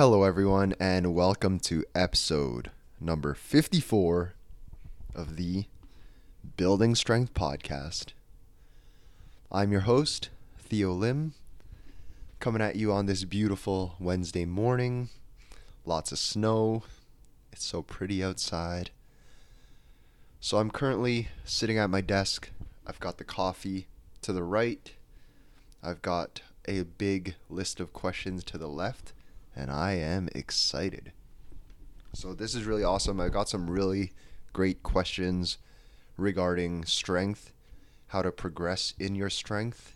Hello, everyone, and welcome to episode number 54 of the Building Strength Podcast. I'm your host, Theo Lim, coming at you on this beautiful Wednesday morning. Lots of snow. It's so pretty outside. So, I'm currently sitting at my desk. I've got the coffee to the right, I've got a big list of questions to the left and I am excited. So, this is really awesome. I got some really great questions regarding strength, how to progress in your strength.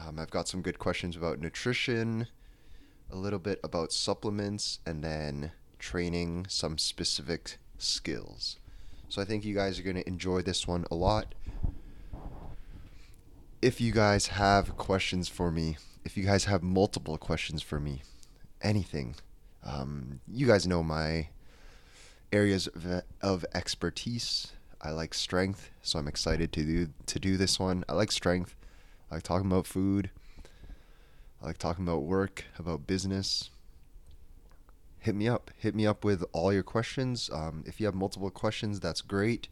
Um, I've got some good questions about nutrition, a little bit about supplements, and then training some specific skills. So, I think you guys are going to enjoy this one a lot. If you guys have questions for me, if you guys have multiple questions for me, anything. Um, you guys know my areas of, of expertise. I like strength, so I'm excited to do to do this one. I like strength. I like talking about food. I like talking about work, about business. Hit me up. Hit me up with all your questions. Um, if you have multiple questions, that's great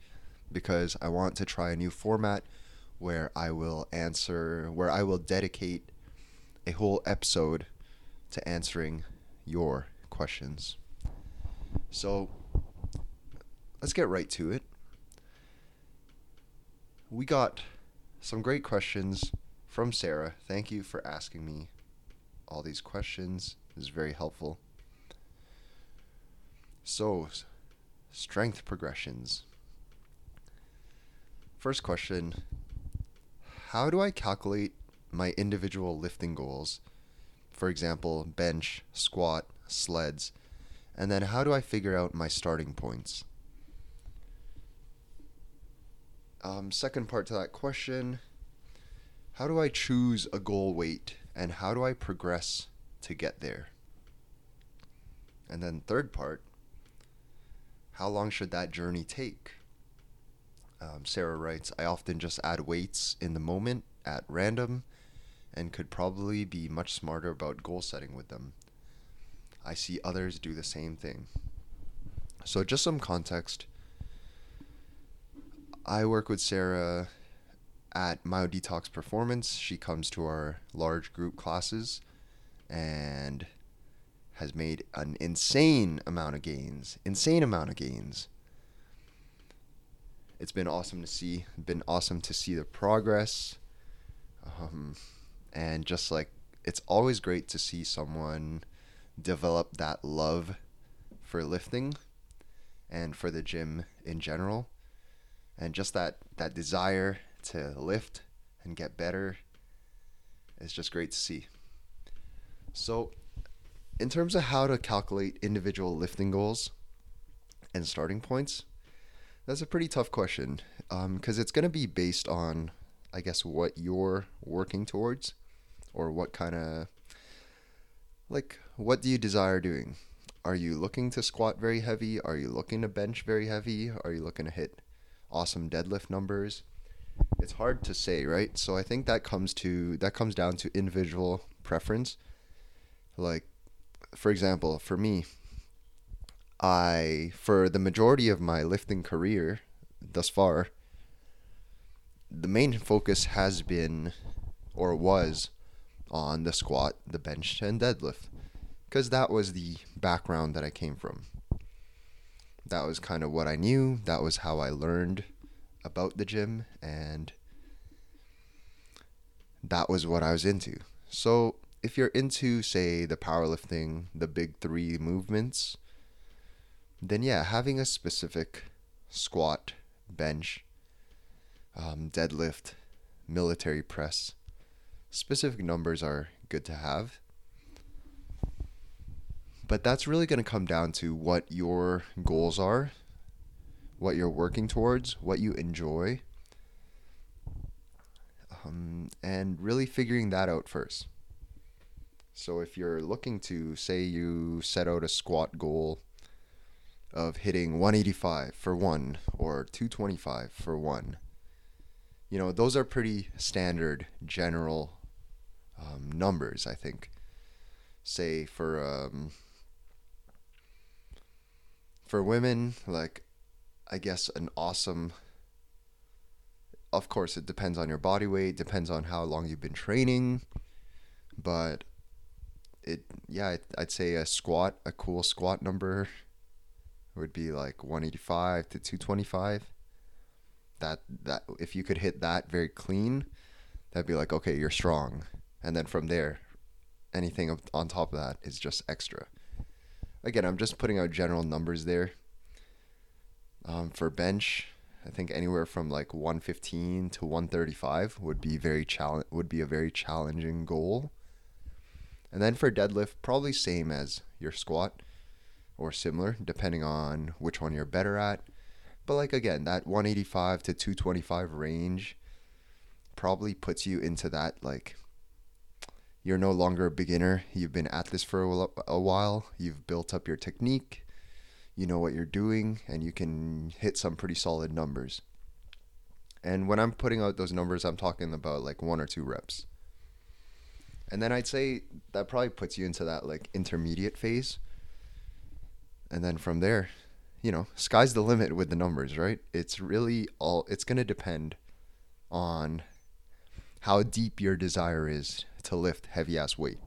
because I want to try a new format where I will answer, where I will dedicate a whole episode to answering your questions. So let's get right to it. We got some great questions from Sarah. Thank you for asking me all these questions. It was very helpful. So, strength progressions. First question How do I calculate my individual lifting goals for example, bench, squat, sleds, and then how do I figure out my starting points? Um, second part to that question How do I choose a goal weight and how do I progress to get there? And then, third part How long should that journey take? Um, Sarah writes I often just add weights in the moment at random and could probably be much smarter about goal setting with them. I see others do the same thing. So, just some context. I work with Sarah at Myo Detox Performance. She comes to our large group classes and has made an insane amount of gains. Insane amount of gains. It's been awesome to see. Been awesome to see the progress. Um, and just like it's always great to see someone develop that love for lifting and for the gym in general. And just that that desire to lift and get better is just great to see. So in terms of how to calculate individual lifting goals and starting points that's a pretty tough question because um, it's going to be based on i guess what you're working towards or what kind of like what do you desire doing? Are you looking to squat very heavy? Are you looking to bench very heavy? Are you looking to hit awesome deadlift numbers? It's hard to say, right? So I think that comes to that comes down to individual preference. Like for example, for me, I for the majority of my lifting career thus far, the main focus has been or was on the squat, the bench, and deadlift. Because that was the background that I came from. That was kind of what I knew. That was how I learned about the gym. And that was what I was into. So if you're into, say, the powerlifting, the big three movements, then yeah, having a specific squat, bench, um, deadlift, military press specific numbers are good to have. But that's really going to come down to what your goals are, what you're working towards, what you enjoy, um, and really figuring that out first. So if you're looking to, say, you set out a squat goal of hitting 185 for one or 225 for one, you know, those are pretty standard general um, numbers, I think. say for um, for women, like I guess an awesome. Of course, it depends on your body weight, depends on how long you've been training, but it yeah, I'd say a squat, a cool squat number would be like 185 to 225. That that if you could hit that very clean, that'd be like okay, you're strong. And then from there, anything on top of that is just extra. Again, I'm just putting out general numbers there. Um, for bench, I think anywhere from like 115 to 135 would be very challenge would be a very challenging goal. And then for deadlift, probably same as your squat or similar, depending on which one you're better at. But like again, that 185 to 225 range probably puts you into that like you're no longer a beginner. You've been at this for a while. You've built up your technique. You know what you're doing, and you can hit some pretty solid numbers. And when I'm putting out those numbers, I'm talking about like one or two reps. And then I'd say that probably puts you into that like intermediate phase. And then from there, you know, sky's the limit with the numbers, right? It's really all, it's going to depend on how deep your desire is to lift heavy ass weight.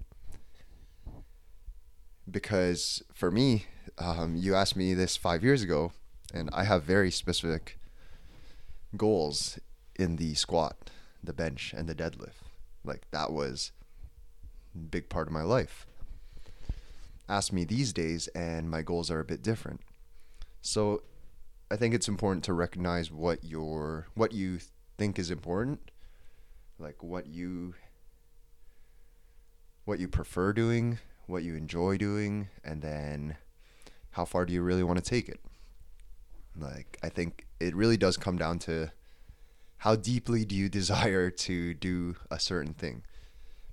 Because for me, um, you asked me this five years ago, and I have very specific goals in the squat, the bench, and the deadlift. Like that was a big part of my life. Ask me these days, and my goals are a bit different. So, I think it's important to recognize what your what you think is important, like what you what you prefer doing, what you enjoy doing, and then how far do you really want to take it? Like, I think it really does come down to how deeply do you desire to do a certain thing.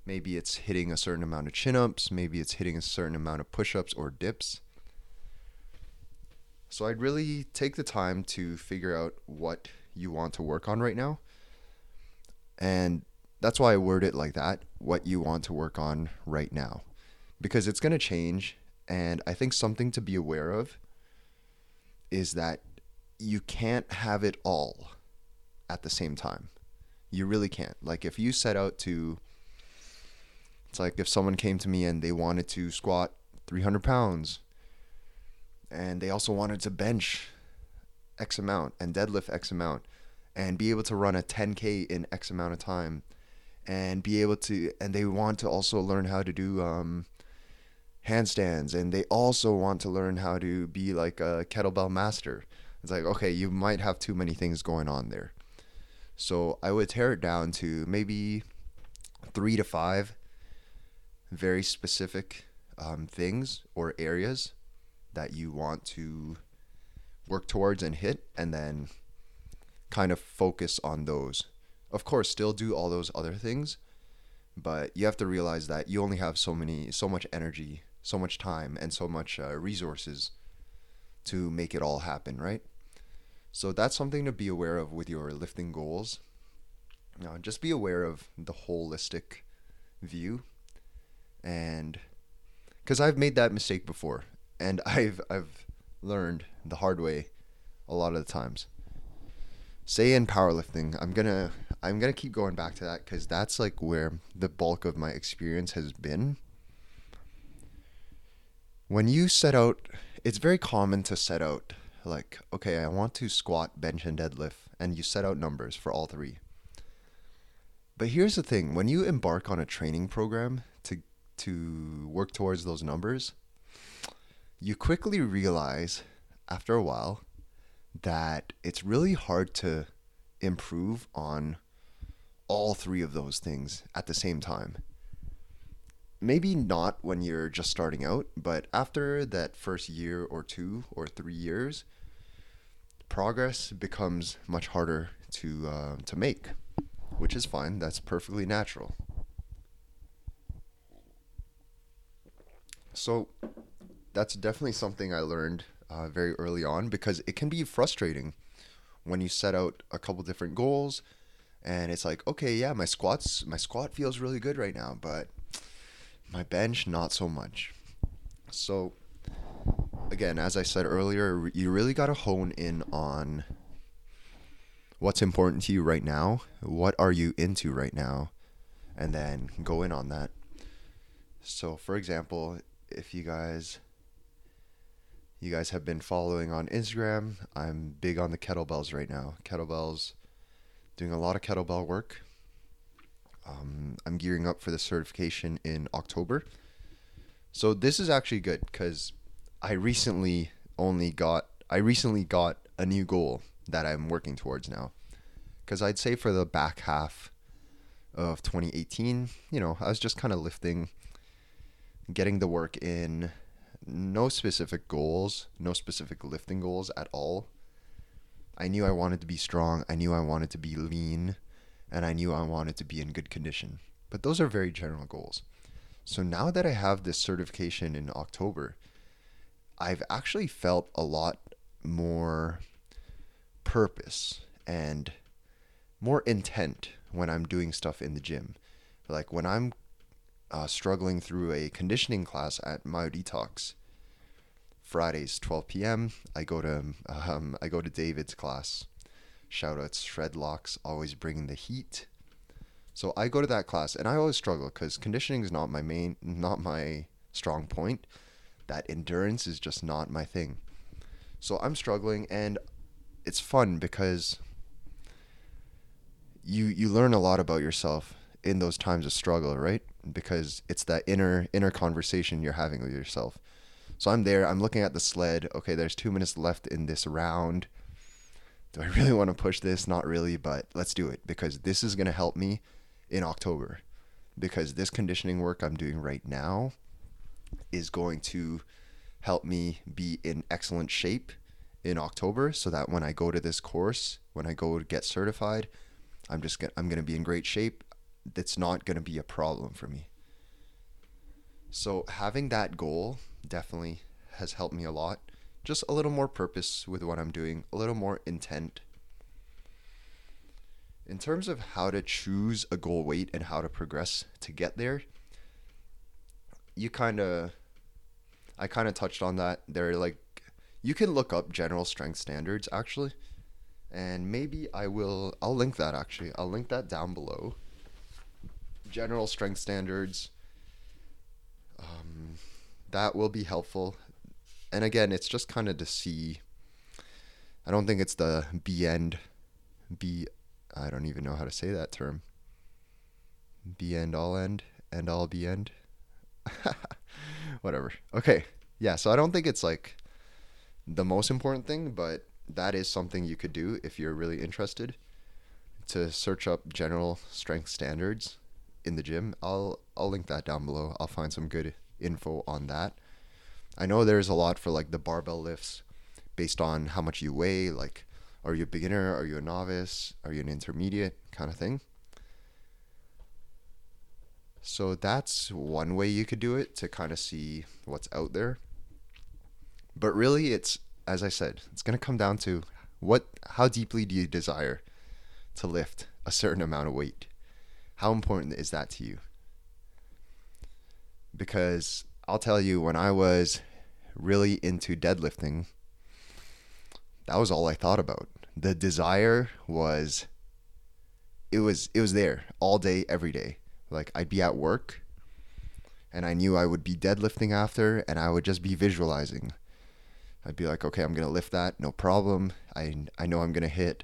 Maybe it's hitting a certain amount of chin ups, maybe it's hitting a certain amount of push ups or dips. So I'd really take the time to figure out what you want to work on right now. And that's why I word it like that what you want to work on right now. Because it's going to change. And I think something to be aware of is that you can't have it all at the same time. You really can't. Like, if you set out to, it's like if someone came to me and they wanted to squat 300 pounds and they also wanted to bench X amount and deadlift X amount and be able to run a 10K in X amount of time and be able to and they want to also learn how to do um, handstands and they also want to learn how to be like a kettlebell master. It's like okay you might have too many things going on there. So i would tear it down to maybe three to five very specific um, things or areas that you want to work towards and hit and then kind of focus on those. Of course still do all those other things but you have to realize that you only have so many so much energy so much time and so much uh, resources to make it all happen right? So that's something to be aware of with your lifting goals. Now just be aware of the holistic view and because i've made that mistake before and i've i've learned the hard way a lot of the times say in powerlifting i'm gonna i'm gonna keep going back to that because that's like where the bulk of my experience has been. When you set out it's very common to set out like okay i want to squat bench and deadlift and you set out numbers for all three. But here's the thing when you embark on a training program to to work towards those numbers you quickly realize after a while that it's really hard to improve on all three of those things at the same time. Maybe not when you're just starting out, but after that first year or two or three years, progress becomes much harder to uh, to make, which is fine. That's perfectly natural. So, that's definitely something I learned uh, very early on because it can be frustrating when you set out a couple different goals and it's like okay yeah my squats my squat feels really good right now but my bench, not so much. So, again, as I said earlier, you really got to hone in on what's important to you right now, what are you into right now, and then go in on that. So, for example, if you guys you guys have been following on Instagram, I'm big on the kettlebells right now. Kettlebells, doing a lot of kettlebell work. Um, I'm gearing up for the certification in October. So this is actually good because I recently only got I recently got a new goal that I'm working towards now. Because I'd say for the back half of 2018, you know, I was just kind of lifting, getting the work in, no specific goals, no specific lifting goals at all. I knew I wanted to be strong, I knew I wanted to be lean, and I knew I wanted to be in good condition. But those are very general goals. So now that I have this certification in October, I've actually felt a lot more purpose and more intent when I'm doing stuff in the gym. Like when I'm uh, struggling through a conditioning class at Myo Detox. Fridays, 12 p.m. I go to um, I go to David's class. Shout out Shredlocks, always bringing the heat. So I go to that class, and I always struggle because conditioning is not my main, not my strong point. That endurance is just not my thing. So I'm struggling, and it's fun because you you learn a lot about yourself in those times of struggle, right? Because it's that inner inner conversation you're having with yourself. So I'm there, I'm looking at the sled. Okay, there's 2 minutes left in this round. Do I really want to push this? Not really, but let's do it because this is going to help me in October. Because this conditioning work I'm doing right now is going to help me be in excellent shape in October so that when I go to this course, when I go to get certified, I'm just gonna, I'm going to be in great shape that's not going to be a problem for me. So having that goal definitely has helped me a lot. Just a little more purpose with what I'm doing, a little more intent. In terms of how to choose a goal weight and how to progress to get there, you kind of I kind of touched on that. They're like you can look up general strength standards actually. And maybe I will I'll link that actually. I'll link that down below general strength standards. Um, that will be helpful. And again, it's just kind of to see. I don't think it's the B end, B. I don't even know how to say that term. B end all end end all B end. Whatever. Okay. Yeah. So I don't think it's like the most important thing, but that is something you could do if you're really interested to search up general strength standards in the gym. I'll I'll link that down below. I'll find some good info on that. I know there's a lot for like the barbell lifts based on how much you weigh, like are you a beginner, are you a novice, are you an intermediate kind of thing. So that's one way you could do it to kind of see what's out there. But really it's as I said, it's going to come down to what how deeply do you desire to lift a certain amount of weight? How important is that to you? Because I'll tell you, when I was really into deadlifting, that was all I thought about. The desire was it was it was there all day every day. Like I'd be at work and I knew I would be deadlifting after and I would just be visualizing. I'd be like, "Okay, I'm to lift that, no problem. I I know I'm to hit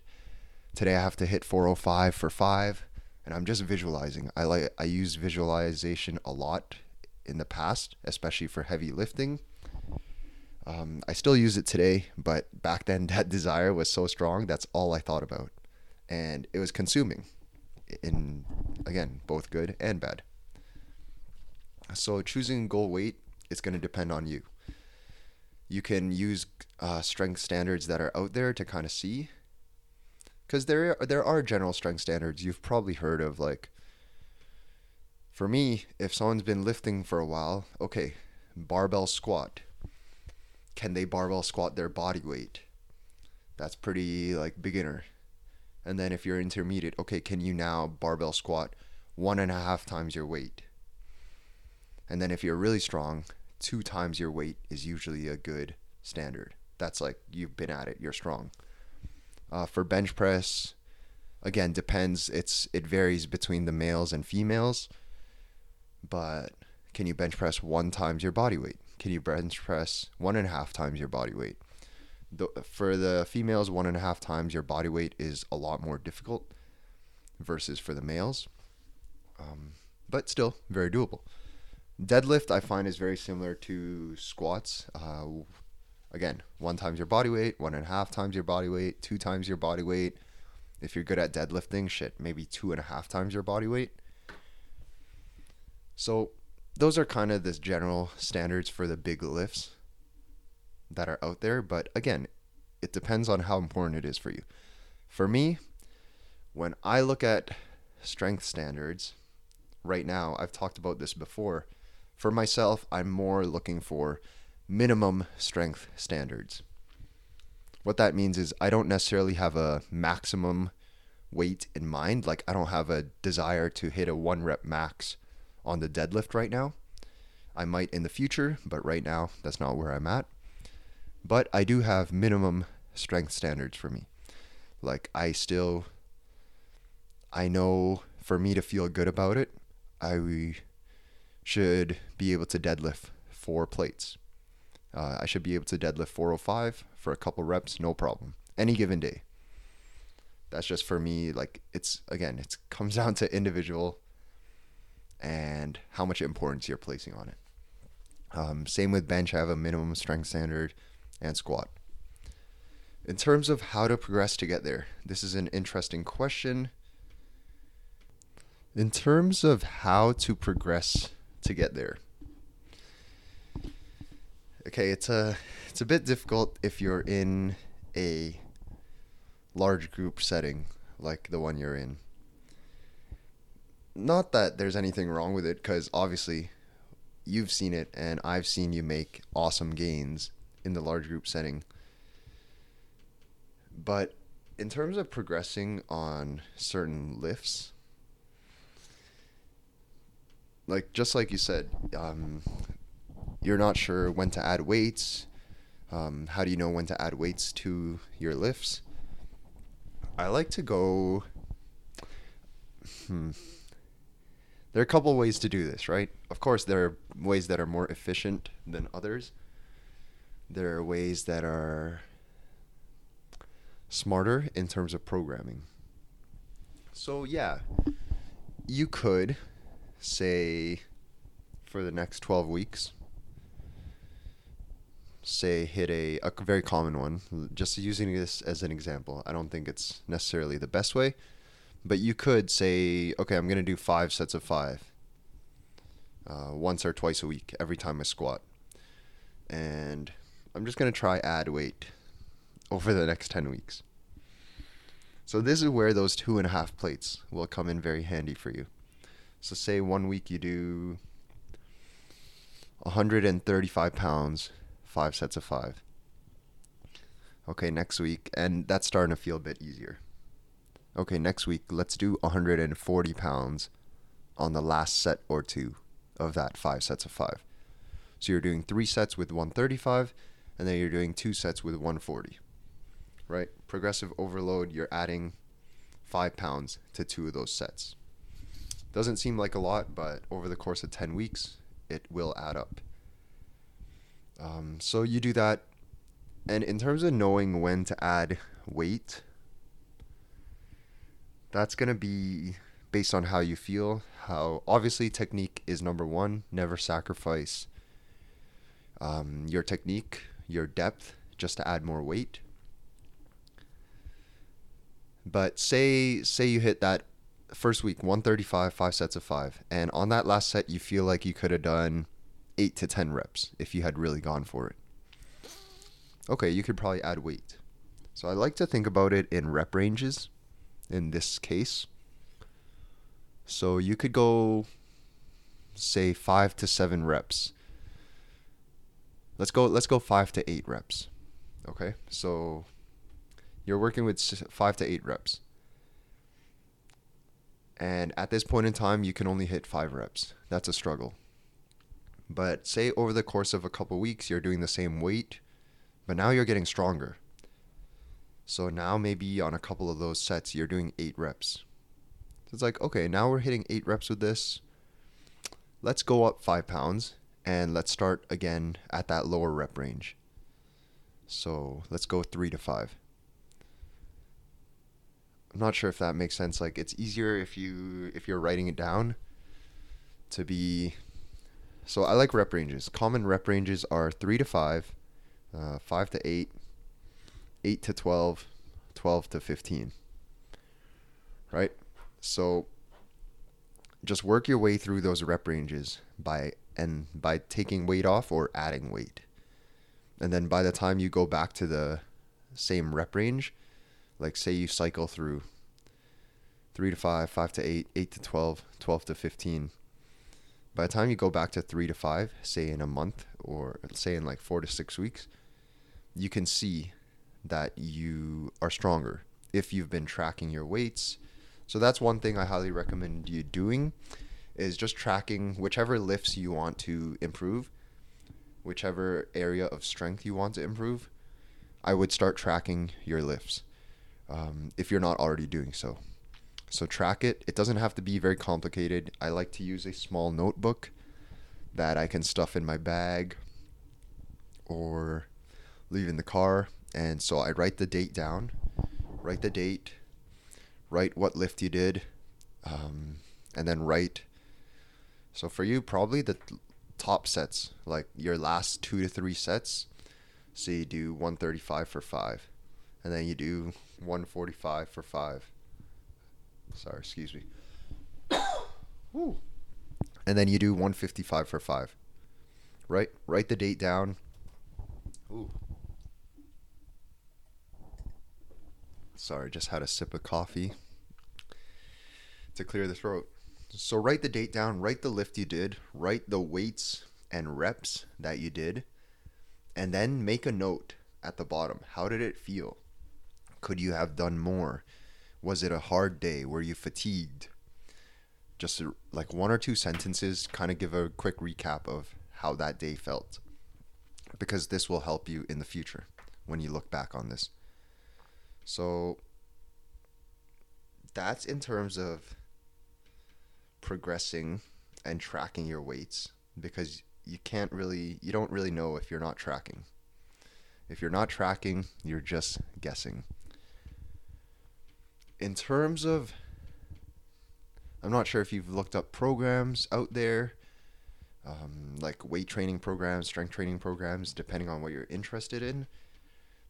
today I have to hit 405 for 5 and I'm just visualizing. I like I use visualization a lot in the past, especially for heavy lifting. Um, I still use it today, but back then that desire was so strong. That's all I thought about, and it was consuming. In again, both good and bad. So choosing goal weight is going to depend on you. You can use uh, strength standards that are out there to kind of see because there there are general strength standards you've probably heard of like for me if someone's been lifting for a while okay barbell squat can they barbell squat their body weight that's pretty like beginner and then if you're intermediate okay can you now barbell squat one and a half times your weight And then if you're really strong, two times your weight is usually a good standard. That's like you've been at it, you're strong. Uh, for bench press, again, depends. It's it varies between the males and females. But can you bench press one times your body weight? Can you bench press one and a half times your body weight? The, for the females, one and a half times your body weight is a lot more difficult versus for the males. Um, but still very doable. Deadlift I find is very similar to squats. Uh, again, one times your body weight, one and a half times your body weight, two times your body weight. If you're good at deadlifting, shit, maybe two and a half times your body weight. So those are kind of the general standards for the big lifts that are out there. But again, it depends on how important it is for you. For me, when I look at strength standards, right now, I've talked about this before. For myself, I'm more looking for minimum strength standards. What that means is I don't necessarily have a maximum weight in mind. Like, I don't have a desire to hit a one rep max on the deadlift right now. I might in the future, but right now, that's not where I'm at. But I do have minimum strength standards for me. Like, I still, I know for me to feel good about it, I should be able to deadlift four plates. Uh, I should be able to deadlift 405 for a couple reps, no problem, any given day. That's just for me. Like it's again, it comes down to individual and how much importance you're placing on it. Um, same with bench. I have a minimum strength standard and squat. In terms of how to progress to get there, this is an interesting question. In terms of how to progress to get there, okay, it's a it's a bit difficult if you're in a large group setting like the one you're in. Not that there's anything wrong with it, because obviously you've seen it and I've seen you make awesome gains in the large group setting. But in terms of progressing on certain lifts, like just like you said, um, you're not sure when to add weights. Um, how do you know when to add weights to your lifts? I like to go. Hmm. There are a couple ways to do this, right? Of course, there are ways that are more efficient than others. There are ways that are smarter in terms of programming. So, yeah, you could say for the next 12 weeks, say hit a, a very common one, just using this as an example. I don't think it's necessarily the best way, but you could say, okay, I'm going to do five sets of five uh, once or twice a week every time I squat. And I'm just going to try add weight over the next 10 weeks. So this is where those two and a half plates will come in very handy for you. So say one week you do 135 pounds five sets of five. Okay, next week, and that's starting to feel a bit easier. Okay, next week, let's do 140 pounds on the last set or two of that five sets of five. So you're doing three sets with 135, and then you're doing two sets with 140. Right? Progressive overload, you're adding five pounds to two of those sets. Doesn't seem like a lot, but over the course of 10 weeks, it will add up. Um, so you do that. And in terms of knowing when to add weight, that's going to be based on how you feel. How obviously technique is number one. Never sacrifice um, your technique, your depth, just to add more weight. But say say you hit that first week 135, five sets of five, and on that last set you feel like you could have done eight to 10 reps if you had really gone for it. Okay, you could probably add weight. So I like to think about it in rep ranges in this case. So you could go, say, five to seven reps. Let's go. Let's go five to eight reps. Okay, so you're working with five to eight reps, and at this point in time, you can only hit five reps. That's a struggle. But say over the course of a couple weeks, you're doing the same weight, but now you're getting stronger. So now maybe on a couple of those sets, you're doing eight reps. So it's like, okay, now we're hitting eight reps with this. Let's go up five pounds and let's start again at that lower rep range. So let's go three to five. I'm not sure if that makes sense. Like it's easier if you if you're writing it down to be. So I like rep ranges. Common rep ranges are three to five, uh, five to eight, eight to 12, 12 to fifteen. Right. So just work your way through those rep ranges by and by taking weight off or adding weight. And then by the time you go back to the same rep range, like say you cycle through 3 to 5, 5 to 8, 8 to 12, 12 to 15. By the time you go back to 3 to 5, say in a month or say in like 4 to 6 weeks, you can see that you are stronger if you've been tracking your weights. So that's one thing I highly recommend you doing is just tracking whichever lifts you want to improve, whichever area of strength you want to improve. I would start tracking your lifts um, if you're not already doing so. So track it. It doesn't have to be very complicated. I like to use a small notebook that I can stuff in my bag or leave in the car. And so I write the date down, write the date, write what lift you did, um, and then write. So for you, probably the top sets, like your last two to three sets. So you do 135 for five, and then you do 145 for five. Sorry, excuse me. And then you do 155 for five. Right? Write the date down. Ooh. Sorry, just had a sip of coffee to clear the throat. So write the date down, write the lift you did, write the weights and reps that you did, and then make a note at the bottom. How did it feel? Could you have done more? Was it a hard day? Were you fatigued? Just like one or two sentences, kind of give a quick recap of how that day felt. Because this will help you in the future when you look back on this. So that's in terms of progressing and tracking your weights because you can't really you don't really know if you're not tracking. If you're not tracking, you're just guessing in terms of I'm not sure if you've looked up programs out there, um, like weight training programs, strength training programs, depending on what you're interested in.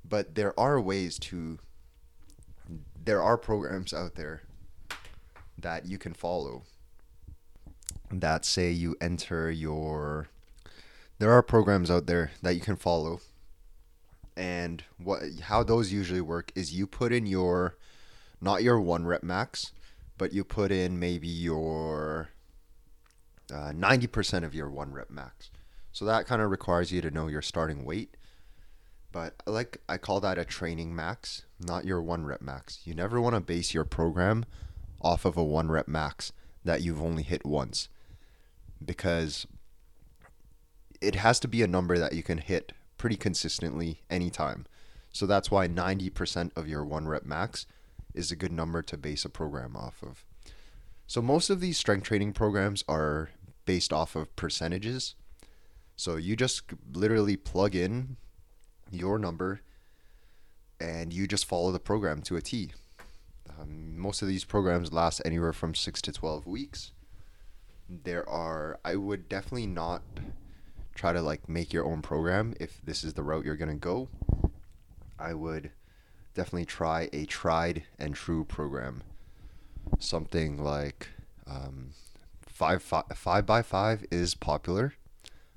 But there are ways to, there are programs out there that you can follow that say you enter your, there are programs out there that you can follow. And what, how those usually work is you put in your, not your one rep max, but you put in maybe your uh, 90% of your one rep max. So that kind of requires you to know your starting weight. But like I call that a training max, not your one rep max. You never want to base your program off of a one rep max that you've only hit once because it has to be a number that you can hit pretty consistently anytime. So that's why 90% of your one rep max is a good number to base a program off of. So most of these strength training programs are based off of percentages. So you just literally plug in your number and you just follow the program to a T. Um, most of these programs last anywhere from 6 to 12 weeks. There are I would definitely not try to like make your own program if this is the route you're going to go. I would definitely try a tried and true program. Something like um, five, five, five by five is popular.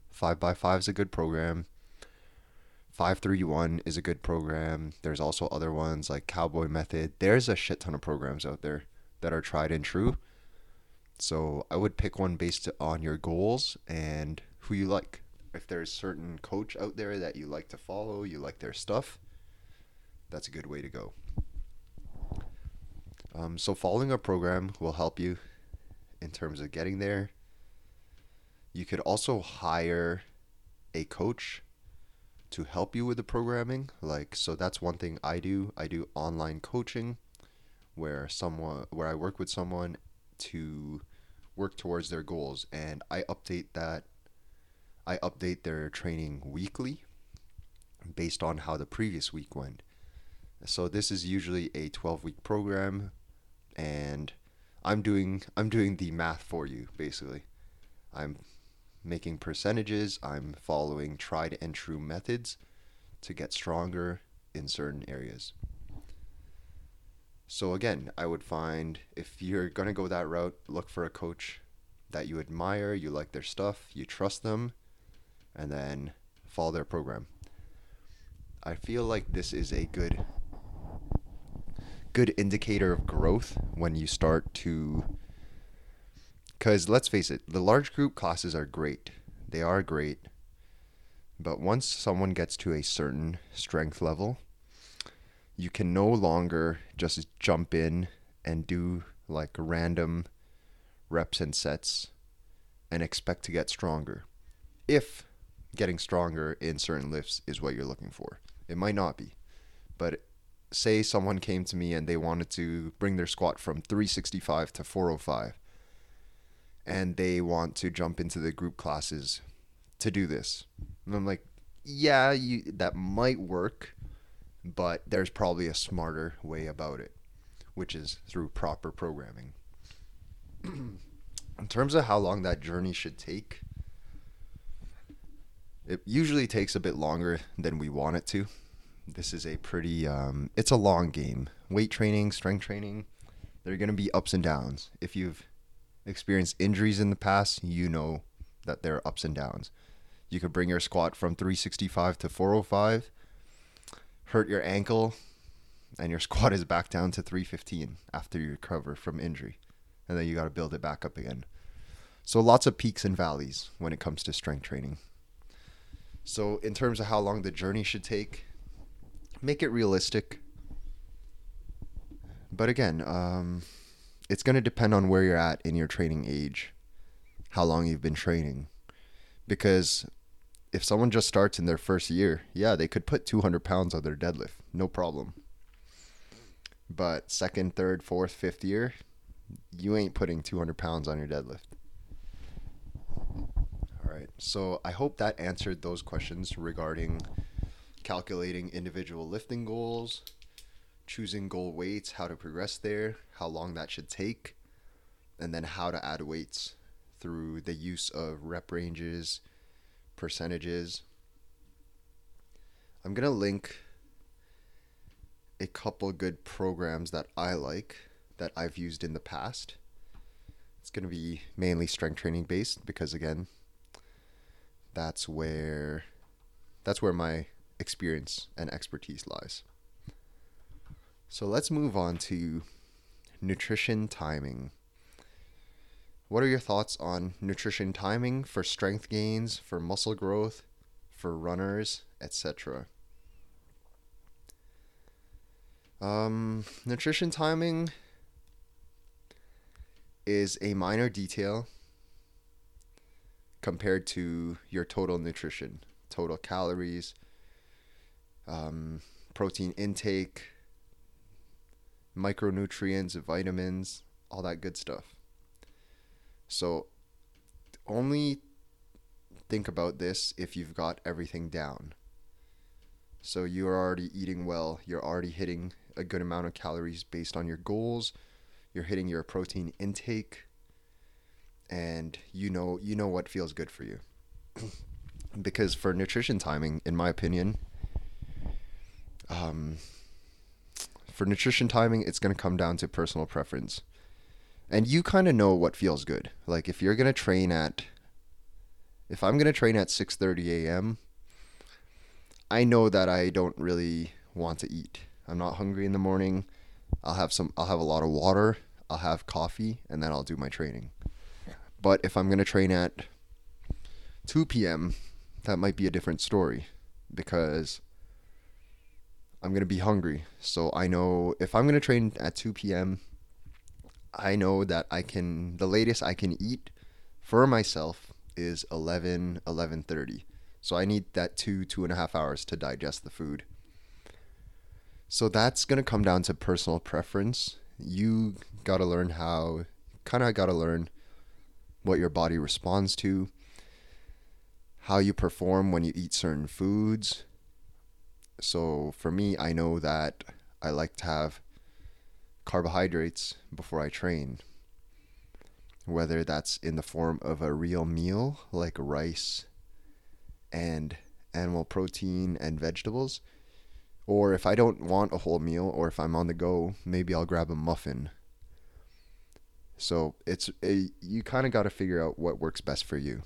Five by five is a good program. Five three one is a good program. There's also other ones like Cowboy Method. There's a shit ton of programs out there that are tried and true. So I would pick one based on your goals and who you like. If there's certain coach out there that you like to follow, you like their stuff, that's a good way to go. Um, so following a program will help you in terms of getting there. You could also hire a coach to help you with the programming. Like so that's one thing I do. I do online coaching where someone where I work with someone to work towards their goals and I update that I update their training weekly based on how the previous week went. So this is usually a 12 week program and I'm doing I'm doing the math for you basically. I'm making percentages, I'm following tried and true methods to get stronger in certain areas. So again, I would find if you're going to go that route, look for a coach that you admire, you like their stuff, you trust them, and then follow their program. I feel like this is a good good indicator of growth when you start to cuz let's face it, the large group classes are great. They are great. But once someone gets to a certain strength level, you can no longer just jump in and do like random reps and sets and expect to get stronger. If getting stronger in certain lifts is what you're looking for. It might not be. But say someone came to me and they wanted to bring their squat from 365 to 405 and they want to jump into the group classes to do this. And I'm like, yeah, you that might work, but there's probably a smarter way about it, which is through proper programming. in terms of how long that journey should take, it usually takes a bit longer than we want it to. This is a pretty, um, it's a long game. Weight training, strength training, there are going to be ups and downs. If you've experienced injuries in the past, you know that there are ups and downs. You could bring your squat from 365 to 405, hurt your ankle, and your squat is back down to 315 after you recover from injury. And then you got to build it back up again. So lots of peaks and valleys when it comes to strength training. So, in terms of how long the journey should take, make it realistic. But again, um, it's going to depend on where you're at in your training age, how long you've been training. Because if someone just starts in their first year, yeah, they could put 200 pounds on their deadlift, no problem. But second, third, fourth, fifth year, you ain't putting 200 pounds on your deadlift All right. So I hope that answered those questions regarding calculating individual lifting goals, choosing goal weights, how to progress there, how long that should take, and then how to add weights through the use of rep ranges, percentages. I'm going to link a couple good programs that I like that I've used in the past. It's going to be mainly strength training based because again, that's where that's where my experience and expertise lies. So let's move on to nutrition timing. What are your thoughts on nutrition timing for strength gains, for muscle growth, for runners, etc.? Um, nutrition timing is a minor detail compared to your total nutrition, total calories, um, protein intake, micronutrients, vitamins, all that good stuff. So only think about this if you've got everything down. So you're already eating well, you're already hitting a good amount of calories based on your goals, you're hitting your protein intake, and you know you know what feels good for you. because for nutrition timing, in my opinion, um, for nutrition timing, it's going to come down to personal preference. And you kind of know what feels good. Like if you're going to train at if I'm going to train at 6:30 a.m., I know that I don't really want to eat. I'm not hungry in the morning. I'll have some I'll have a lot of water, I'll have coffee, and then I'll do my training. But if I'm going to train at 2 p.m., that might be a different story because I'm to be hungry. So I know if I'm to train at 2 p.m., I know that I can, the latest I can eat for myself is 11 11.30 so i need that two two and a half hours to digest the food so that's to come down to personal preference you got to learn how kind of got to learn what your body responds to how you perform when you eat certain foods so for me i know that i like to have carbohydrates before i train whether that's in the form of a real meal like rice and animal protein and vegetables, or if I don't want a whole meal, or if I'm on the go, maybe I'll grab a muffin. So it's a, you kind of got to figure out what works best for you.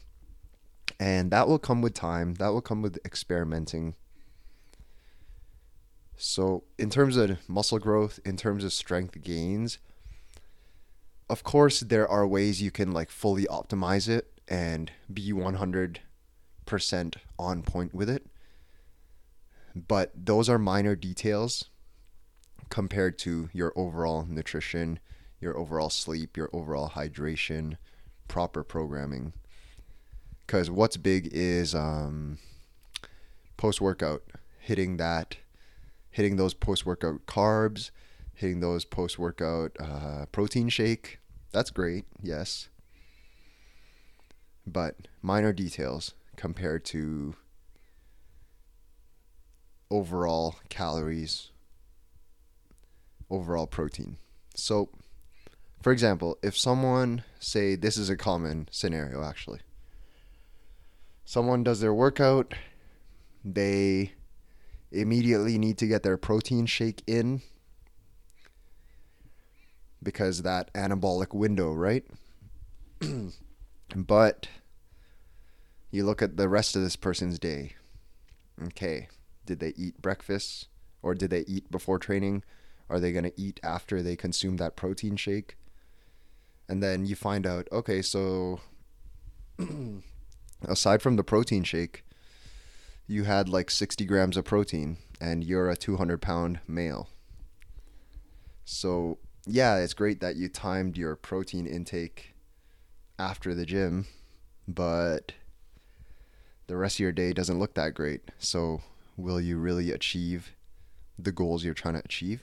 And that will come with time, that will come with experimenting. So, in terms of muscle growth, in terms of strength gains, of course there are ways you can like fully optimize it and be 100% on point with it. But those are minor details compared to your overall nutrition your overall sleep your overall hydration proper programming. Because what's big is um, post workout hitting that hitting those post workout carbs hitting those post workout uh, protein shake. That's great, yes. But minor details compared to overall calories, overall protein. So, for example, if someone, say, this is a common scenario actually, someone does their workout, they immediately need to get their protein shake in because that anabolic window, right? but you look at the rest of this person's day. Okay, did they eat breakfast or did they eat before training? Are they going to eat after they consume that protein shake? And then you find out, okay, so aside from the protein shake, you had like 60 grams of protein and you're a 200 pound male. So yeah, it's great that you timed your protein intake after the gym, but the rest of your day doesn't look that great. So, will you really achieve the goals you're trying to achieve?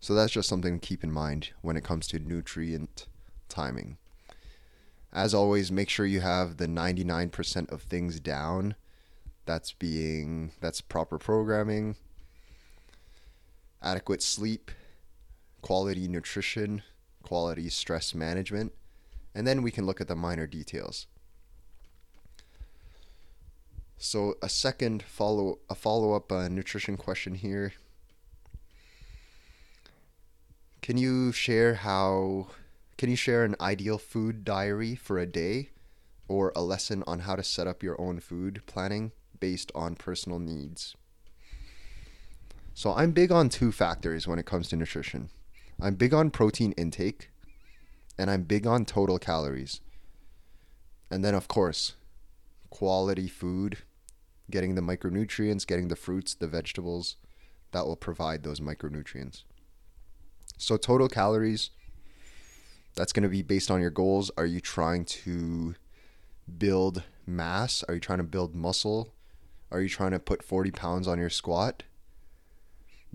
So, that's just something to keep in mind when it comes to nutrient timing. As always, make sure you have the 99% of things down. That's being that's proper programming, adequate sleep, quality nutrition, quality stress management, and then we can look at the minor details. So a second follow a follow up uh, nutrition question here. Can you share how can you share an ideal food diary for a day or a lesson on how to set up your own food planning based on personal needs? So I'm big on two factors when it comes to nutrition. I'm big on protein intake and I'm big on total calories. And then, of course, quality food, getting the micronutrients, getting the fruits, the vegetables that will provide those micronutrients. So, total calories, that's going to be based on your goals. Are you trying to build mass? Are you trying to build muscle? Are you trying to put 40 pounds on your squat?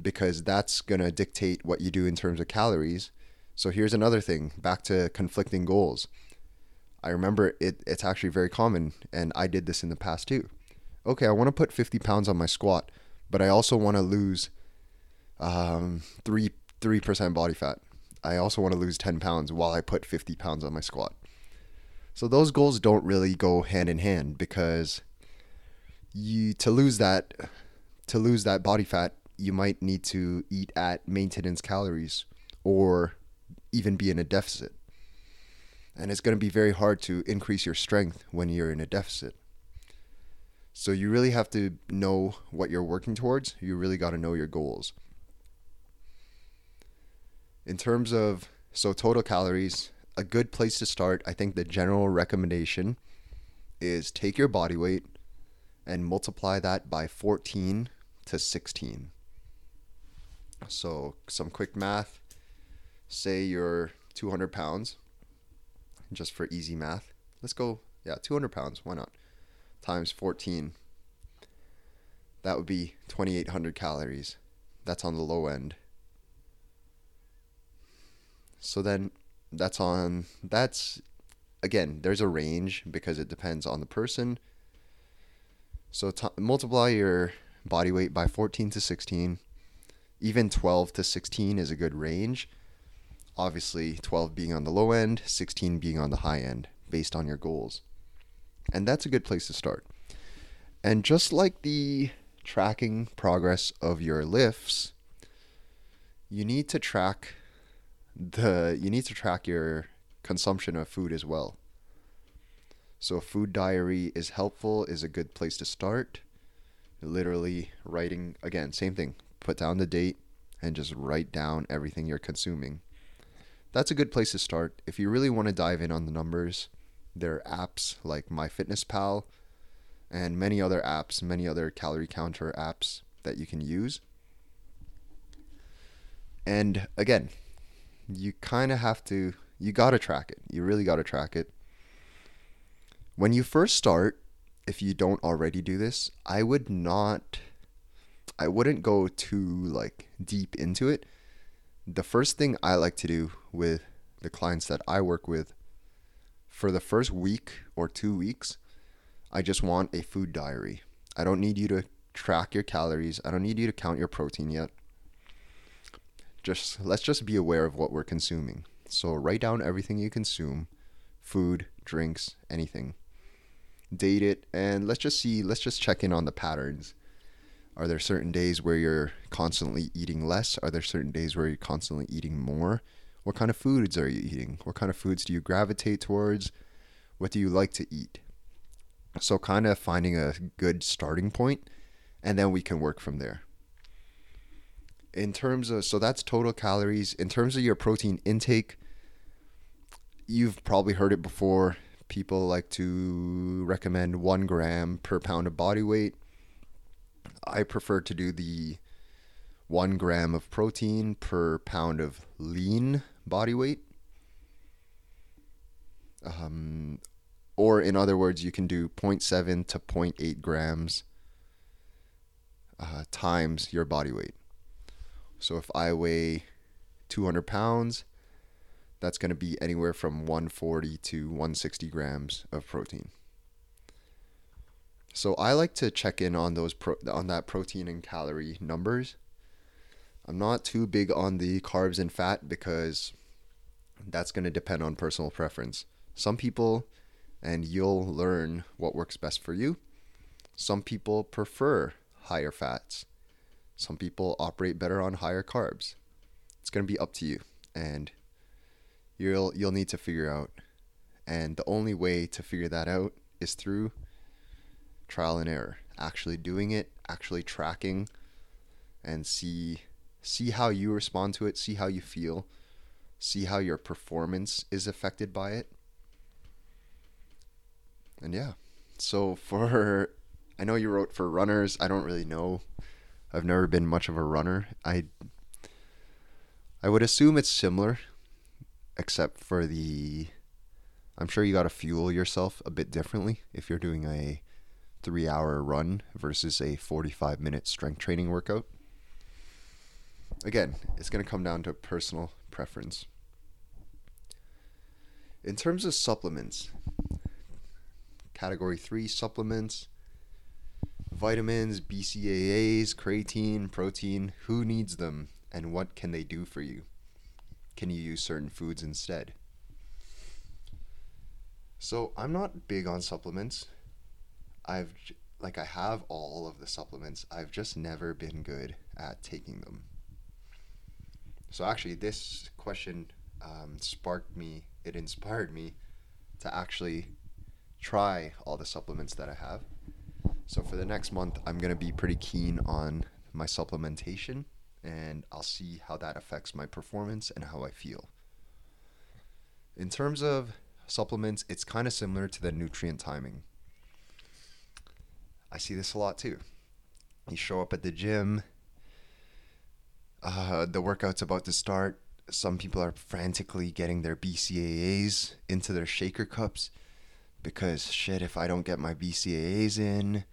because that's going to dictate what you do in terms of calories. So here's another thing back to conflicting goals. I remember it, it's actually very common, and I did this in the past too. Okay, I want to put 50 pounds on my squat, but I also want to lose um, 3, 3% body fat. I also want to lose 10 pounds while I put 50 pounds on my squat. So those goals don't really go hand in hand because you to lose that to lose that body fat you might need to eat at maintenance calories or even be in a deficit. And it's going to be very hard to increase your strength when you're in a deficit. So you really have to know what you're working towards. You really got to know your goals. In terms of so total calories, a good place to start, I think the general recommendation is take your body weight and multiply that by 14 to 16. So, some quick math. Say you're 200 pounds, just for easy math. Let's go Yeah, 200 pounds. Why not? Times 14. That would be 2,800 calories. That's on the low end. So then that's on, that's, again, there's a range because it depends on the person. So t- multiply your body weight by 14 to 16. Even 12 to 16 is a good range. Obviously, 12 being on the low end, 16 being on the high end, based on your goals. And that's a good place to start. And just like the tracking progress of your lifts, you need to track the you need to track your consumption of food as well. So a food diary is helpful, is a good place to start. Literally writing again, same thing. Put down the date and just write down everything you're consuming. That's a good place to start. If you really want to dive in on the numbers, there are apps like MyFitnessPal and many other apps, many other calorie counter apps that you can use. And again, you kind of have to, you got to track it. You really got to track it. When you first start, if you don't already do this, I would not, I wouldn't go too like deep into it. The first thing I like to do with the clients that I work with for the first week or two weeks, I just want a food diary. I don't need you to track your calories. I don't need you to count your protein yet. Just let's just be aware of what we're consuming. So write down everything you consume, food, drinks, anything. Date it and let's just see, let's just check in on the patterns. Are there certain days where you're constantly eating less? Are there certain days where you're constantly eating more? What kind of foods are you eating? What kind of foods do you gravitate towards? What do you like to eat? So, kind of finding a good starting point, and then we can work from there. In terms of, so that's total calories. In terms of your protein intake, you've probably heard it before. People like to recommend one gram per pound of body weight. I prefer to do the one gram of protein per pound of lean body weight. Um, or, in other words, you can do 0.7 to 0.8 grams uh, times your body weight. So, if I weigh 200 pounds, that's going to be anywhere from 140 to 160 grams of protein. So I like to check in on those pro- on that protein and calorie numbers. I'm not too big on the carbs and fat because that's going to depend on personal preference. Some people and you'll learn what works best for you. Some people prefer higher fats. Some people operate better on higher carbs. It's going to be up to you and you'll you'll need to figure out. And the only way to figure that out is through trial and error, actually doing it, actually tracking and see see how you respond to it, see how you feel, see how your performance is affected by it and yeah. So for I know you wrote for runners. I don't really know. I've never been much of a runner. I I would assume it's similar except for the I'm sure you got to fuel yourself a bit differently if you're doing a 3-hour run versus a 45 minute strength training workout. Again, it's going to come down to personal preference. In terms of supplements, category 3 supplements, vitamins, BCAAs, creatine, protein. Who needs them and what can they do for you? Can you use certain foods instead? So, I'm not big on supplements. I've like I have all of the supplements. I've just never been good at taking them. So actually, this question um, sparked me. It inspired me to actually try all the supplements that I have. So for the next month, I'm to be pretty keen on my supplementation and I'll see how that affects my performance and how I feel. In terms of supplements, it's kind of similar to the nutrient timing. I see this a lot too. You show up at the gym, uh, the workout's about to start. Some people are frantically getting their BCAAs into their shaker cups because shit, if I don't get my BCAAs in,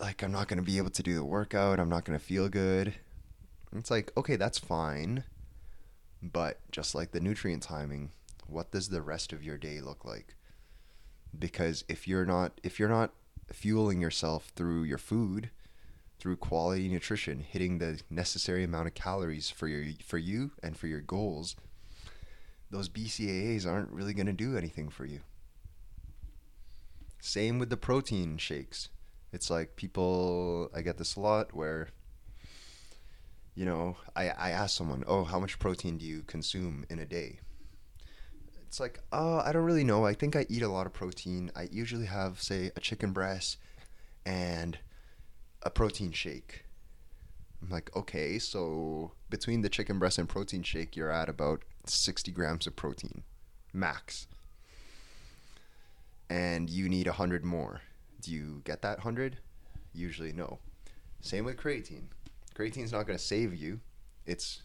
like I'm not going to be able to do the workout, I'm not going to feel good. It's like, okay, that's fine. But just like the nutrient timing, what does the rest of your day look like? Because if you're not if you're not fueling yourself through your food, through quality nutrition, hitting the necessary amount of calories for your for you and for your goals, those BCAAs aren't really going to do anything for you. Same with the protein shakes. It's like people I get this a lot where you know, I, I ask someone, oh, how much protein do you consume in a day? It's like, oh, I don't really know. I think I eat a lot of protein. I usually have, say, a chicken breast and a protein shake. I'm like, okay, so between the chicken breast and protein shake, you're at about 60 grams of protein, max. And you need 100 more. Do you get that 100? Usually, no. Same with creatine creatine's not going to save you. It's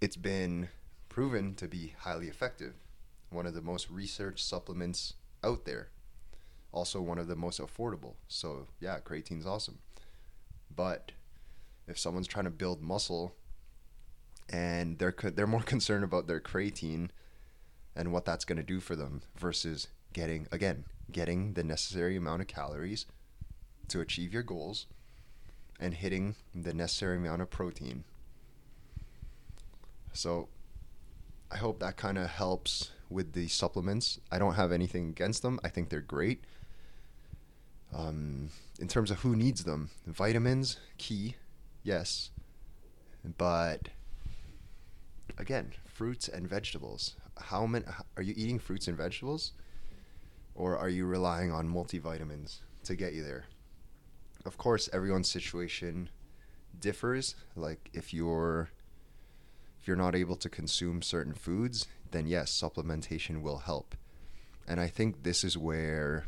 it's been proven to be highly effective. One of the most researched supplements out there. Also one of the most affordable. So, yeah, creatine's awesome. But if someone's trying to build muscle and they're they're more concerned about their creatine and what that's going to do for them versus getting again, getting the necessary amount of calories to achieve your goals and hitting the necessary amount of protein. So I hope that kind of helps with the supplements. I don't have anything against them. I think they're great. Um, in terms of who needs them, vitamins, key, yes. But again, fruits and vegetables. How many are you eating fruits and vegetables? Or are you relying on multivitamins to get you there? of course, everyone's situation differs. Like if you're if you're not able to consume certain foods, then yes, supplementation will help. And I think this is where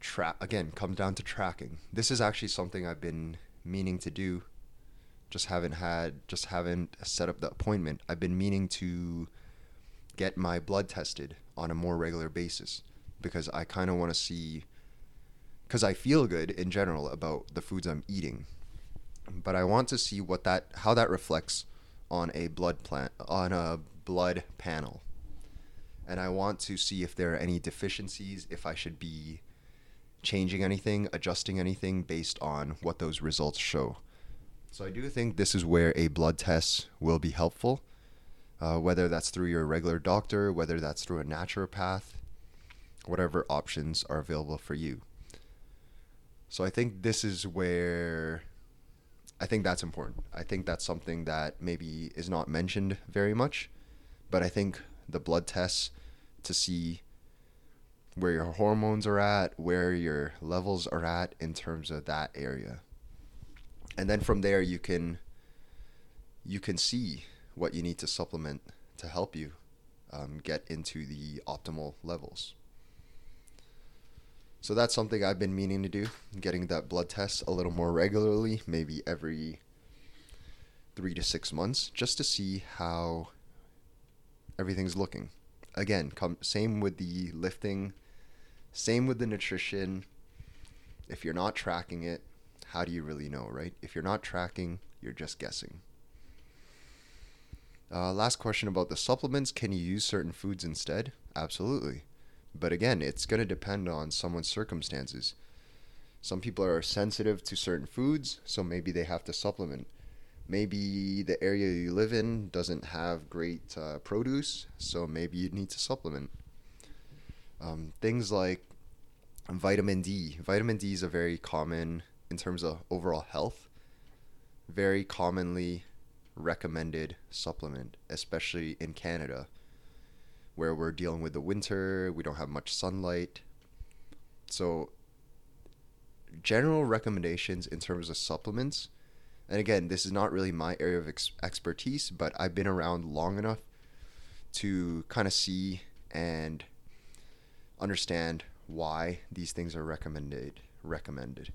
tra- again comes down to tracking. This is actually something I've been meaning to do. Just haven't had just haven't set up the appointment. I've been meaning to get my blood tested on a more regular basis because I kind of want to see because I feel good in general about the foods I'm eating. But I want to see what that how that reflects on a blood plant on a blood panel. And I want to see if there are any deficiencies, if I should be changing anything, adjusting anything based on what those results show. So I do think this is where a blood test will be helpful, uh, whether that's through your regular doctor, whether that's through a naturopath, whatever options are available for you. So I think this is where I think that's important. I think that's something that maybe is not mentioned very much, but I think the blood tests to see where your hormones are at, where your levels are at in terms of that area. And then from there you can you can see what you need to supplement to help you um, get into the optimal levels. So that's something I've been meaning to do, getting that blood test a little more regularly, maybe every three to six months, just to see how everything's looking. Again, come same with the lifting, same with the nutrition. If you're not tracking it, how do you really know, right? If you're not tracking, you're just guessing. Uh, last question about the supplements. Can you use certain foods instead? Absolutely. But again, it's going to depend on someone's circumstances. Some people are sensitive to certain foods, so maybe they have to supplement. Maybe the area you live in doesn't have great uh, produce, so maybe you'd need to supplement. Um, things like vitamin D. Vitamin D is a very common, in terms of overall health, very commonly recommended supplement, especially in Canada where we're dealing with the winter, we don't have much sunlight. So, general recommendations in terms of supplements, and again, this is not really my area of ex- expertise, but I've been around long enough to kind of see and understand why these things are recommended recommended.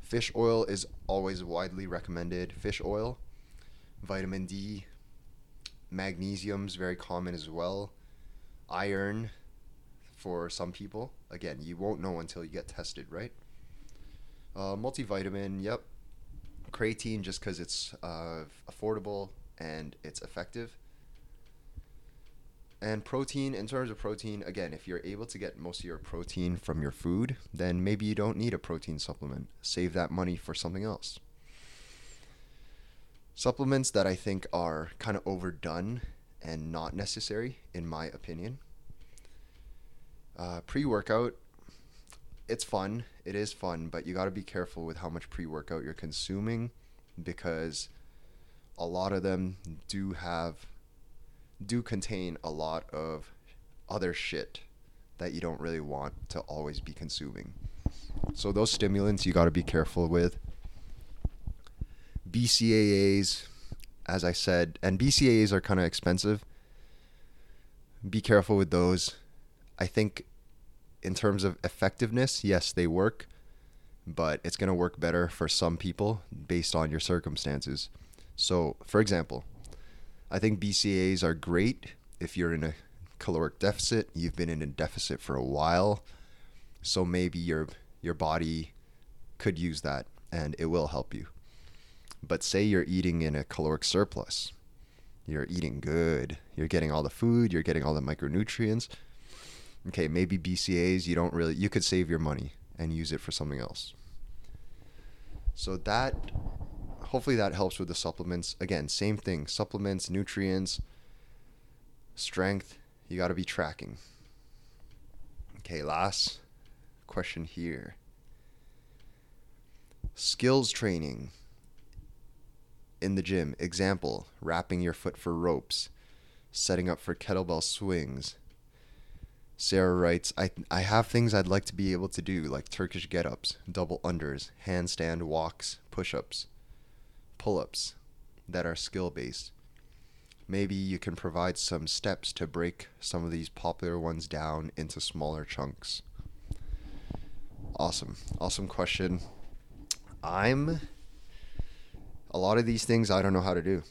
Fish oil is always widely recommended. Fish oil, vitamin D, magnesium is very common as well iron for some people. Again, you won't know until you get tested, right? Uh, multivitamin, yep. Creatine, just because it's uh, affordable and it's effective. And protein, in terms of protein, again, if you're able to get most of your protein from your food, then maybe you don't need a protein supplement. Save that money for something else. Supplements that I think are kind of overdone and not necessary, in my opinion. Uh, Pre workout, it's fun. It is fun, but you got to be careful with how much pre workout you're consuming because a lot of them do have do contain a lot of other shit that you don't really want to always be consuming. So those stimulants you got to be careful with. BCAAs, as I said, and BCAAs are kind of expensive. Be careful with those. I think in terms of effectiveness, yes, they work, but it's going to work better for some people based on your circumstances. So, for example, I think BCAAs are great if you're in a caloric deficit, you've been in a deficit for a while, so maybe your your body could use that and it will help you. But say you're eating in a caloric surplus. You're eating good. You're getting all the food, you're getting all the micronutrients okay, maybe BCAs, you don't really, you could save your money and use it for something else. So that, hopefully that helps with the supplements. Again, same thing supplements, nutrients, strength, you got to be tracking. Okay, last question here skills training in the gym. Example wrapping your foot for ropes, setting up for kettlebell swings, Sarah writes, I, I have things I'd like to be able to do, like Turkish get ups, double unders, handstand walks, push ups, pull ups that are skill based. Maybe you can provide some steps to break some of these popular ones down into smaller chunks. Awesome. Awesome question. I'm. A lot of these things I don't know how to do.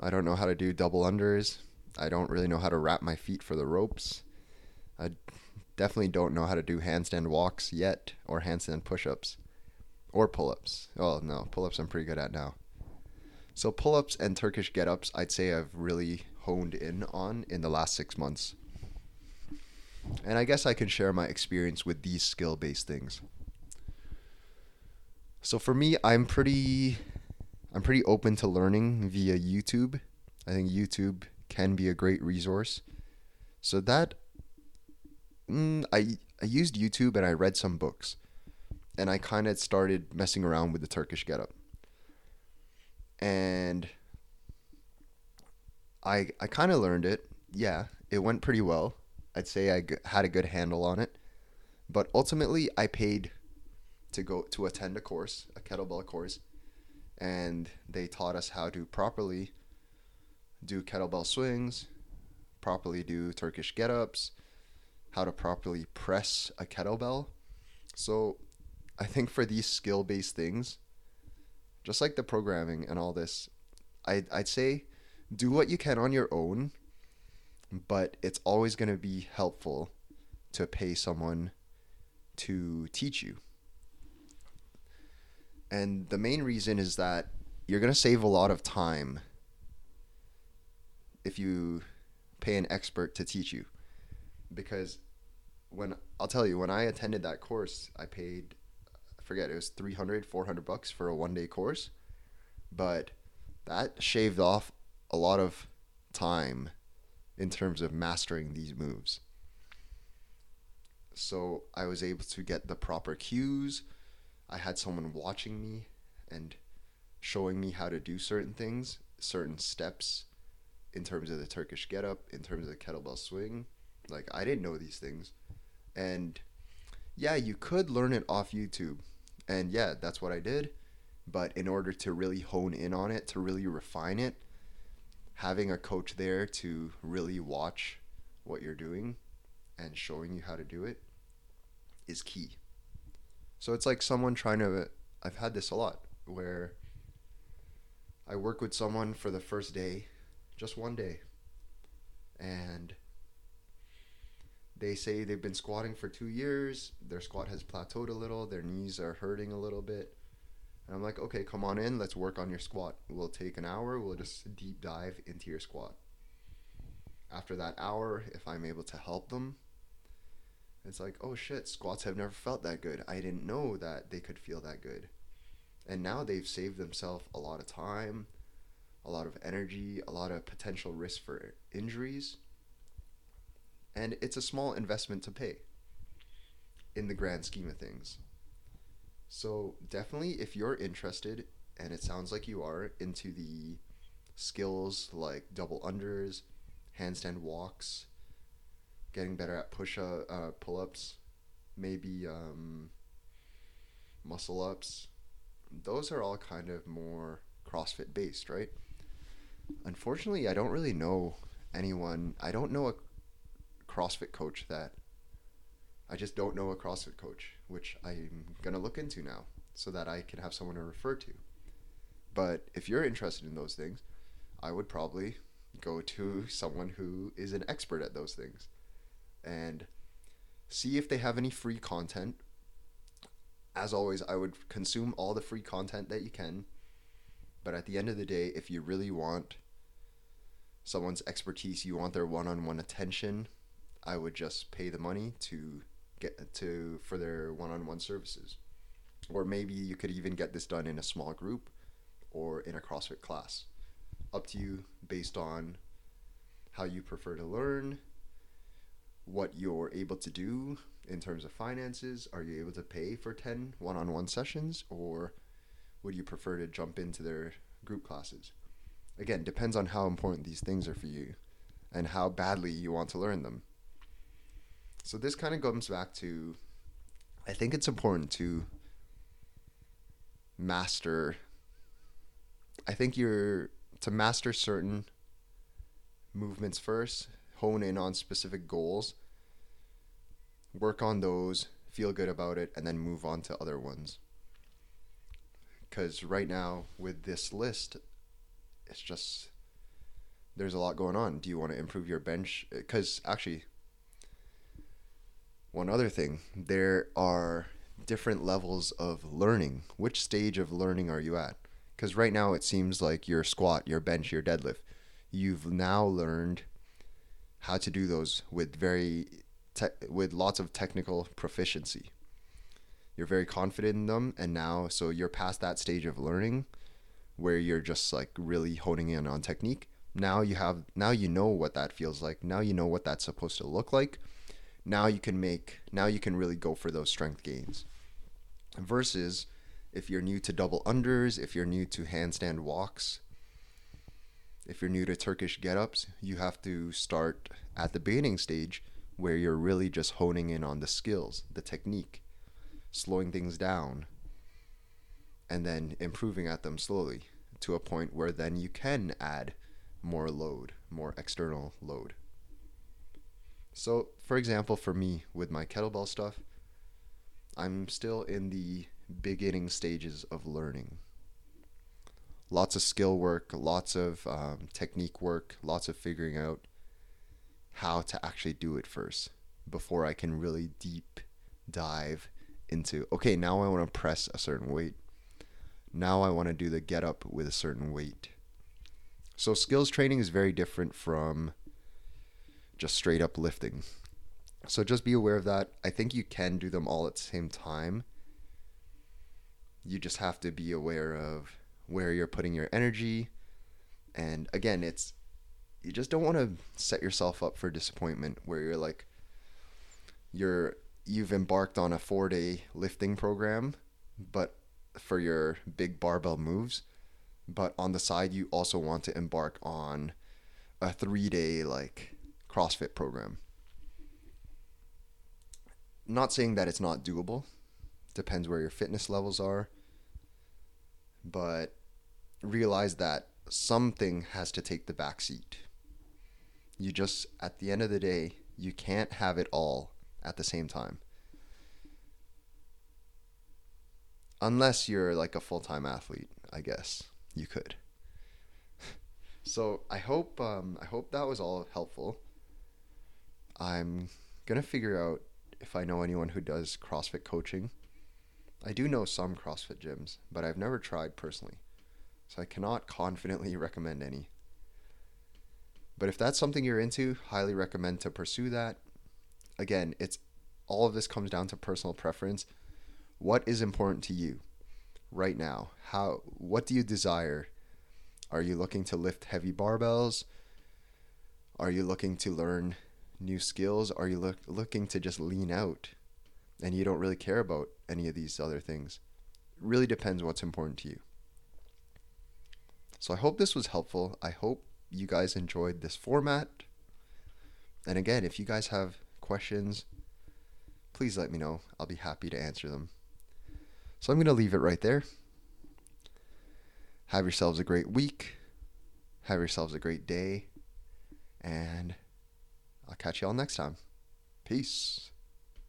I don't know how to do double unders. I don't really know how to wrap my feet for the ropes. I definitely don't know how to do handstand walks yet or handstand push-ups or pull-ups. Oh no, pull-ups I'm pretty good at now. So pull-ups and Turkish get-ups I'd say I've really honed in on in the last 6 months. And I guess I can share my experience with these skill-based things. So for me, I'm pretty I'm pretty open to learning via YouTube. I think YouTube can be a great resource. So that mm, I I used YouTube and I read some books, and I kind of started messing around with the Turkish getup, and I I kind of learned it. Yeah, it went pretty well. I'd say I g- had a good handle on it, but ultimately I paid to go to attend a course, a kettlebell course, and they taught us how to properly do kettlebell swings, properly do Turkish get-ups, how to properly press a kettlebell. So I think for these skill based things, just like the programming and all this, I'd, I'd say do what you can on your own, but it's always going to be helpful to pay someone to teach you. And the main reason is that you're going to save a lot of time if you pay an expert to teach you. Because when I'll tell you when I attended that course, I paid I forget it was 300 400 bucks for a one day course, but that shaved off a lot of time in terms of mastering these moves. So I was able to get the proper cues. I had someone watching me and showing me how to do certain things, certain steps in terms of the Turkish getup, in terms of the kettlebell swing. Like I didn't know these things. And yeah, you could learn it off YouTube. And yeah, that's what I did. But in order to really hone in on it, to really refine it, having a coach there to really watch what you're doing and showing you how to do it is key. So it's like someone trying to I've had this a lot where I work with someone for the first day, just one day. And they say they've been squatting for two years. Their squat has plateaued a little. Their knees are hurting a little bit. And I'm like, okay, come on in. Let's work on your squat. We'll take an hour. We'll just deep dive into your squat. After that hour, if I'm able to help them, it's like, oh shit, squats have never felt that good. I didn't know that they could feel that good. And now they've saved themselves a lot of time, a lot of energy, a lot of potential risk for injuries. And it's a small investment to pay in the grand scheme of things. So, definitely, if you're interested, and it sounds like you are, into the skills like double unders, handstand walks, getting better at push uh, uh, pull ups, maybe um, muscle ups. Those are all kind of more CrossFit based, right? Unfortunately, I don't really know anyone. I don't know a CrossFit coach that. I just don't know a CrossFit coach, which I'm gonna look into now so that I can have someone to refer to. But if you're interested in those things, I would probably go to someone who is an expert at those things and see if they have any free content. As always, I would consume all the free content that you can. But at the end of the day, if you really want someone's expertise, you want their one-on-one attention, I would just pay the money to get to for their one-on-one services. Or maybe you could even get this done in a small group or in a CrossFit class. Up to you based on how you prefer to learn what you're able to do in terms of finances. Are you able to pay for 10 one on one sessions or would you prefer to jump into their group classes? Again, depends on how important these things are for you and how badly you want to learn them. So this kind of comes back to I think it's important to master I think you're to master certain movements first hone in on specific goals, work on those, feel good about it, and then move on to other ones. Because right now, with this list, it's just there's a lot going on. Do you want to improve your bench? Because actually, one other thing, there are different levels of learning. Which stage of learning are you at? Because right now it seems like your squat, your bench, your deadlift, you've now learned how to do those with very te- with lots of technical proficiency. You're very confident in them, and now so you're past that stage of learning, where you're just like really honing in on technique. Now you have now you know what that feels like. Now you know what that's supposed to look like. Now you can make now you can really go for those strength gains. Versus if you're new to double unders, if you're new to handstand walks, if you're new to Turkish get-ups, you have to start at the beginning stage where you're really just honing in on the skills, the technique, slowing things down, and then improving at them slowly to a point where then you can add more load, more external load. So, for example, for me with my kettlebell stuff, I'm still in the beginning stages of learning lots of skill work, lots of um, technique work, lots of figuring out how to actually do it first before I can really deep dive into okay, now I want to press a certain weight. Now I want to do the get up with a certain weight. So skills training is very different from just straight up lifting. So just be aware of that. I think you can do them all at the same time. You just have to be aware of where you're putting your energy. And again, it's you just don't want to set yourself up for disappointment where you're like you're you've embarked on a 4-day lifting program, but for your big barbell moves, but on the side you also want to embark on a 3-day like CrossFit program. Not saying that it's not doable. Depends where your fitness levels are but realize that something has to take the back seat. You just, at the end of the day, you can't have it all at the same time. Unless you're like a full time athlete, I guess you could. so I hope um, I hope that was all helpful. I'm gonna figure out if I know anyone who does CrossFit coaching. I do know some CrossFit gyms, but I've never tried personally, so I cannot confidently recommend any. But if that's something you're into, highly recommend to pursue that. Again, it's all of this comes down to personal preference. What is important to you right now? How what do you desire? Are you looking to lift heavy barbells? Are you looking to learn new skills? Are you look, looking to just lean out and you don't really care about any of these other things? It really depends what's important to you. So I hope this was helpful. I hope you guys enjoyed this format. And again, if you guys have questions, please let me know. I'll be happy to answer them. So I'm going to leave it right there. Have yourselves a great week. Have yourselves a great day. And I'll catch you all next time. Peace.